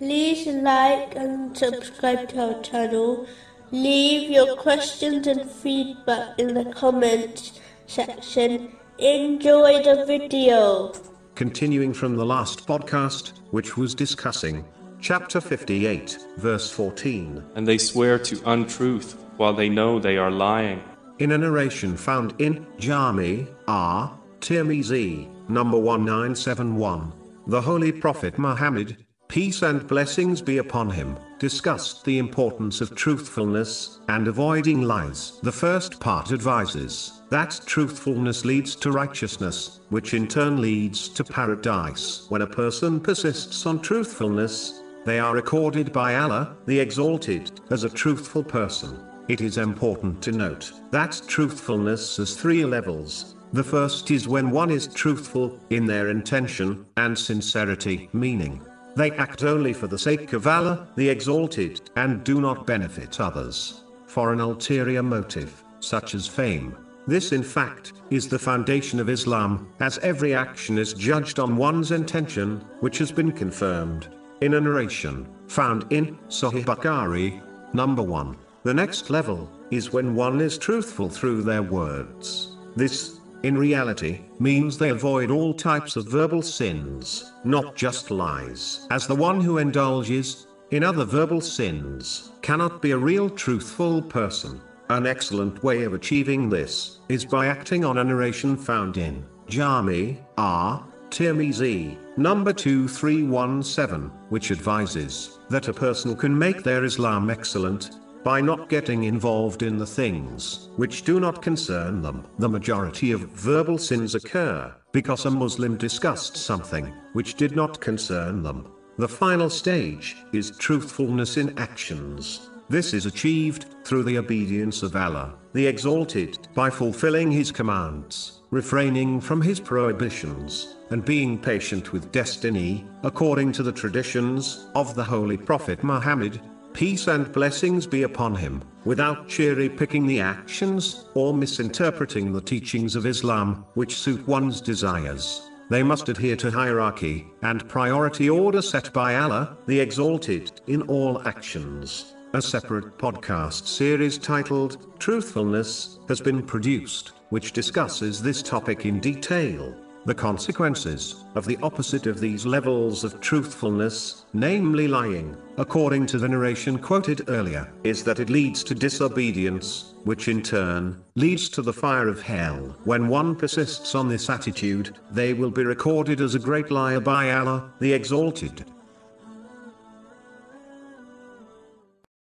like and subscribe to our channel. Leave your questions and feedback in the comments section. Enjoy the video. Continuing from the last podcast, which was discussing chapter 58, verse 14, and they swear to untruth while they know they are lying. in a narration found in Jami R. Tirmizi, number 1971. The Holy Prophet Muhammad, peace and blessings be upon him, discussed the importance of truthfulness and avoiding lies. The first part advises that truthfulness leads to righteousness, which in turn leads to paradise. When a person persists on truthfulness, they are recorded by Allah, the Exalted, as a truthful person. It is important to note that truthfulness has three levels. The first is when one is truthful in their intention and sincerity, meaning they act only for the sake of Allah, the Exalted, and do not benefit others for an ulterior motive, such as fame. This, in fact, is the foundation of Islam, as every action is judged on one's intention, which has been confirmed in a narration found in Sahih Bukhari, number 1. The next level is when one is truthful through their words. This, in reality, means they avoid all types of verbal sins, not just lies. As the one who indulges in other verbal sins cannot be a real truthful person. An excellent way of achieving this is by acting on a narration found in Jami R. Tirmizi, number 2317, which advises that a person can make their Islam excellent by not getting involved in the things which do not concern them. The majority of verbal sins occur because a Muslim discussed something which did not concern them. The final stage is truthfulness in actions. This is achieved through the obedience of Allah, the Exalted, by fulfilling His commands, refraining from His prohibitions, and being patient with destiny, according to the traditions of the Holy Prophet Muhammad, peace and blessings be upon him, without cherry picking the actions, or misinterpreting the teachings of Islam, which suit one's desires. They must adhere to hierarchy and priority order set by Allah, the Exalted, in all actions. A separate podcast series titled Truthfulness has been produced, which discusses this topic in detail. The consequences of the opposite of these levels of truthfulness, namely lying, according to the narration quoted earlier, is that it leads to disobedience, which in turn leads to the fire of hell. When one persists on this attitude, they will be recorded as a great liar by Allah, the Exalted.